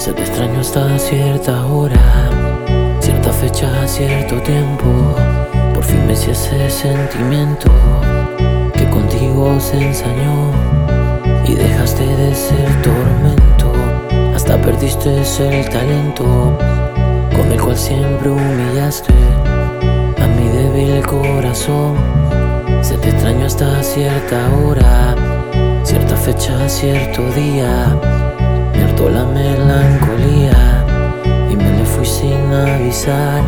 Se te extraño hasta cierta hora, cierta fecha, cierto tiempo. Por fin me si ese sentimiento que contigo se ensañó y dejaste de ser tormento. Hasta perdiste el talento con el cual siempre humillaste a mi débil corazón. Se te extraño hasta cierta hora, cierta fecha, cierto día la melancolía y me le fui sin avisar.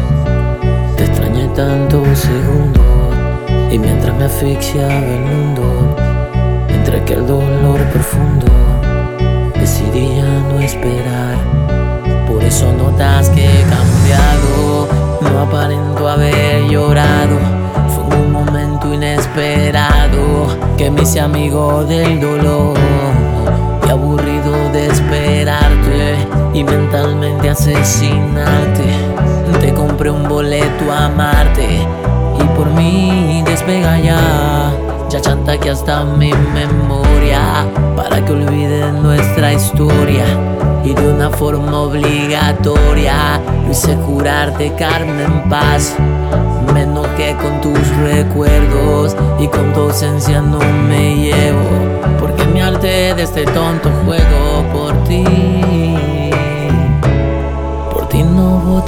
Te extrañé tantos segundos y mientras me asfixiaba el mundo, entre aquel dolor profundo, decidí ya no esperar. Por eso notas que he cambiado, no aparento haber llorado. Fue un momento inesperado que me hice amigo del dolor asesinarte. Te compré un boleto a amarte y por mí despega ya. Ya chanta que hasta mi memoria para que olvides nuestra historia y de una forma obligatoria lo hice curarte, Carmen en paz. Me enoqué con tus recuerdos y con tu ausencia no me llevo de este tonto juego por ti.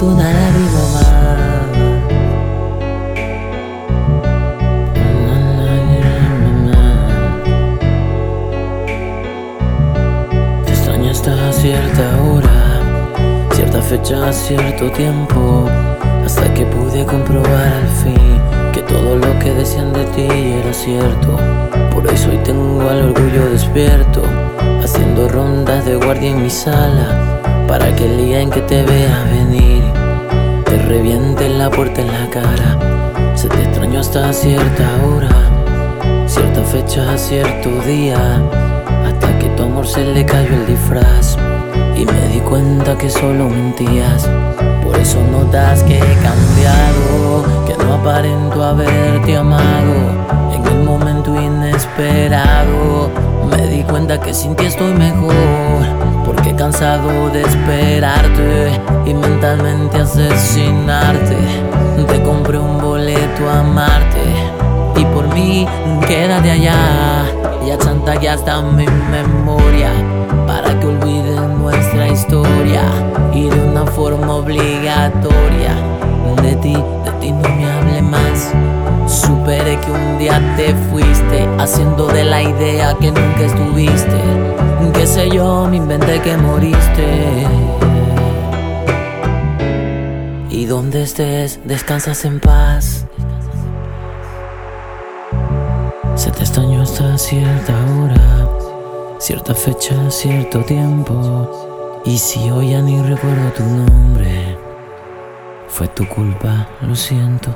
Una lágrima más. Te extraño hasta cierta hora, cierta fecha, cierto tiempo, hasta que pude comprobar al fin que todo lo que decían de ti era cierto. Por eso hoy tengo al orgullo despierto, haciendo rondas de guardia en mi sala, para que el día en que te vea hasta cierta hora, cierta fecha, cierto día, hasta que tu amor se le cayó el disfraz. Y me di cuenta que solo mentías, por eso notas que he cambiado, que no aparento haberte amado me di cuenta que sin ti estoy mejor. Porque cansado de esperarte y mentalmente asesinarte. Te compré un boleto a amarte. Y mí, quédate allá. Ya ya hasta mi memoria. Para que olviden nuestra historia. Y de una forma obligatoria. De ti, de ti no me hable más. Superé que un día te fuiste, haciendo de la idea que nunca estuviste. Qué sé yo, me inventé que moriste. Y donde estés, descansas en paz. Se te extrañó hasta cierta hora, cierta fecha, cierto tiempo. Y si hoy ya ni recuerdo tu nombre, fue tu culpa, lo siento.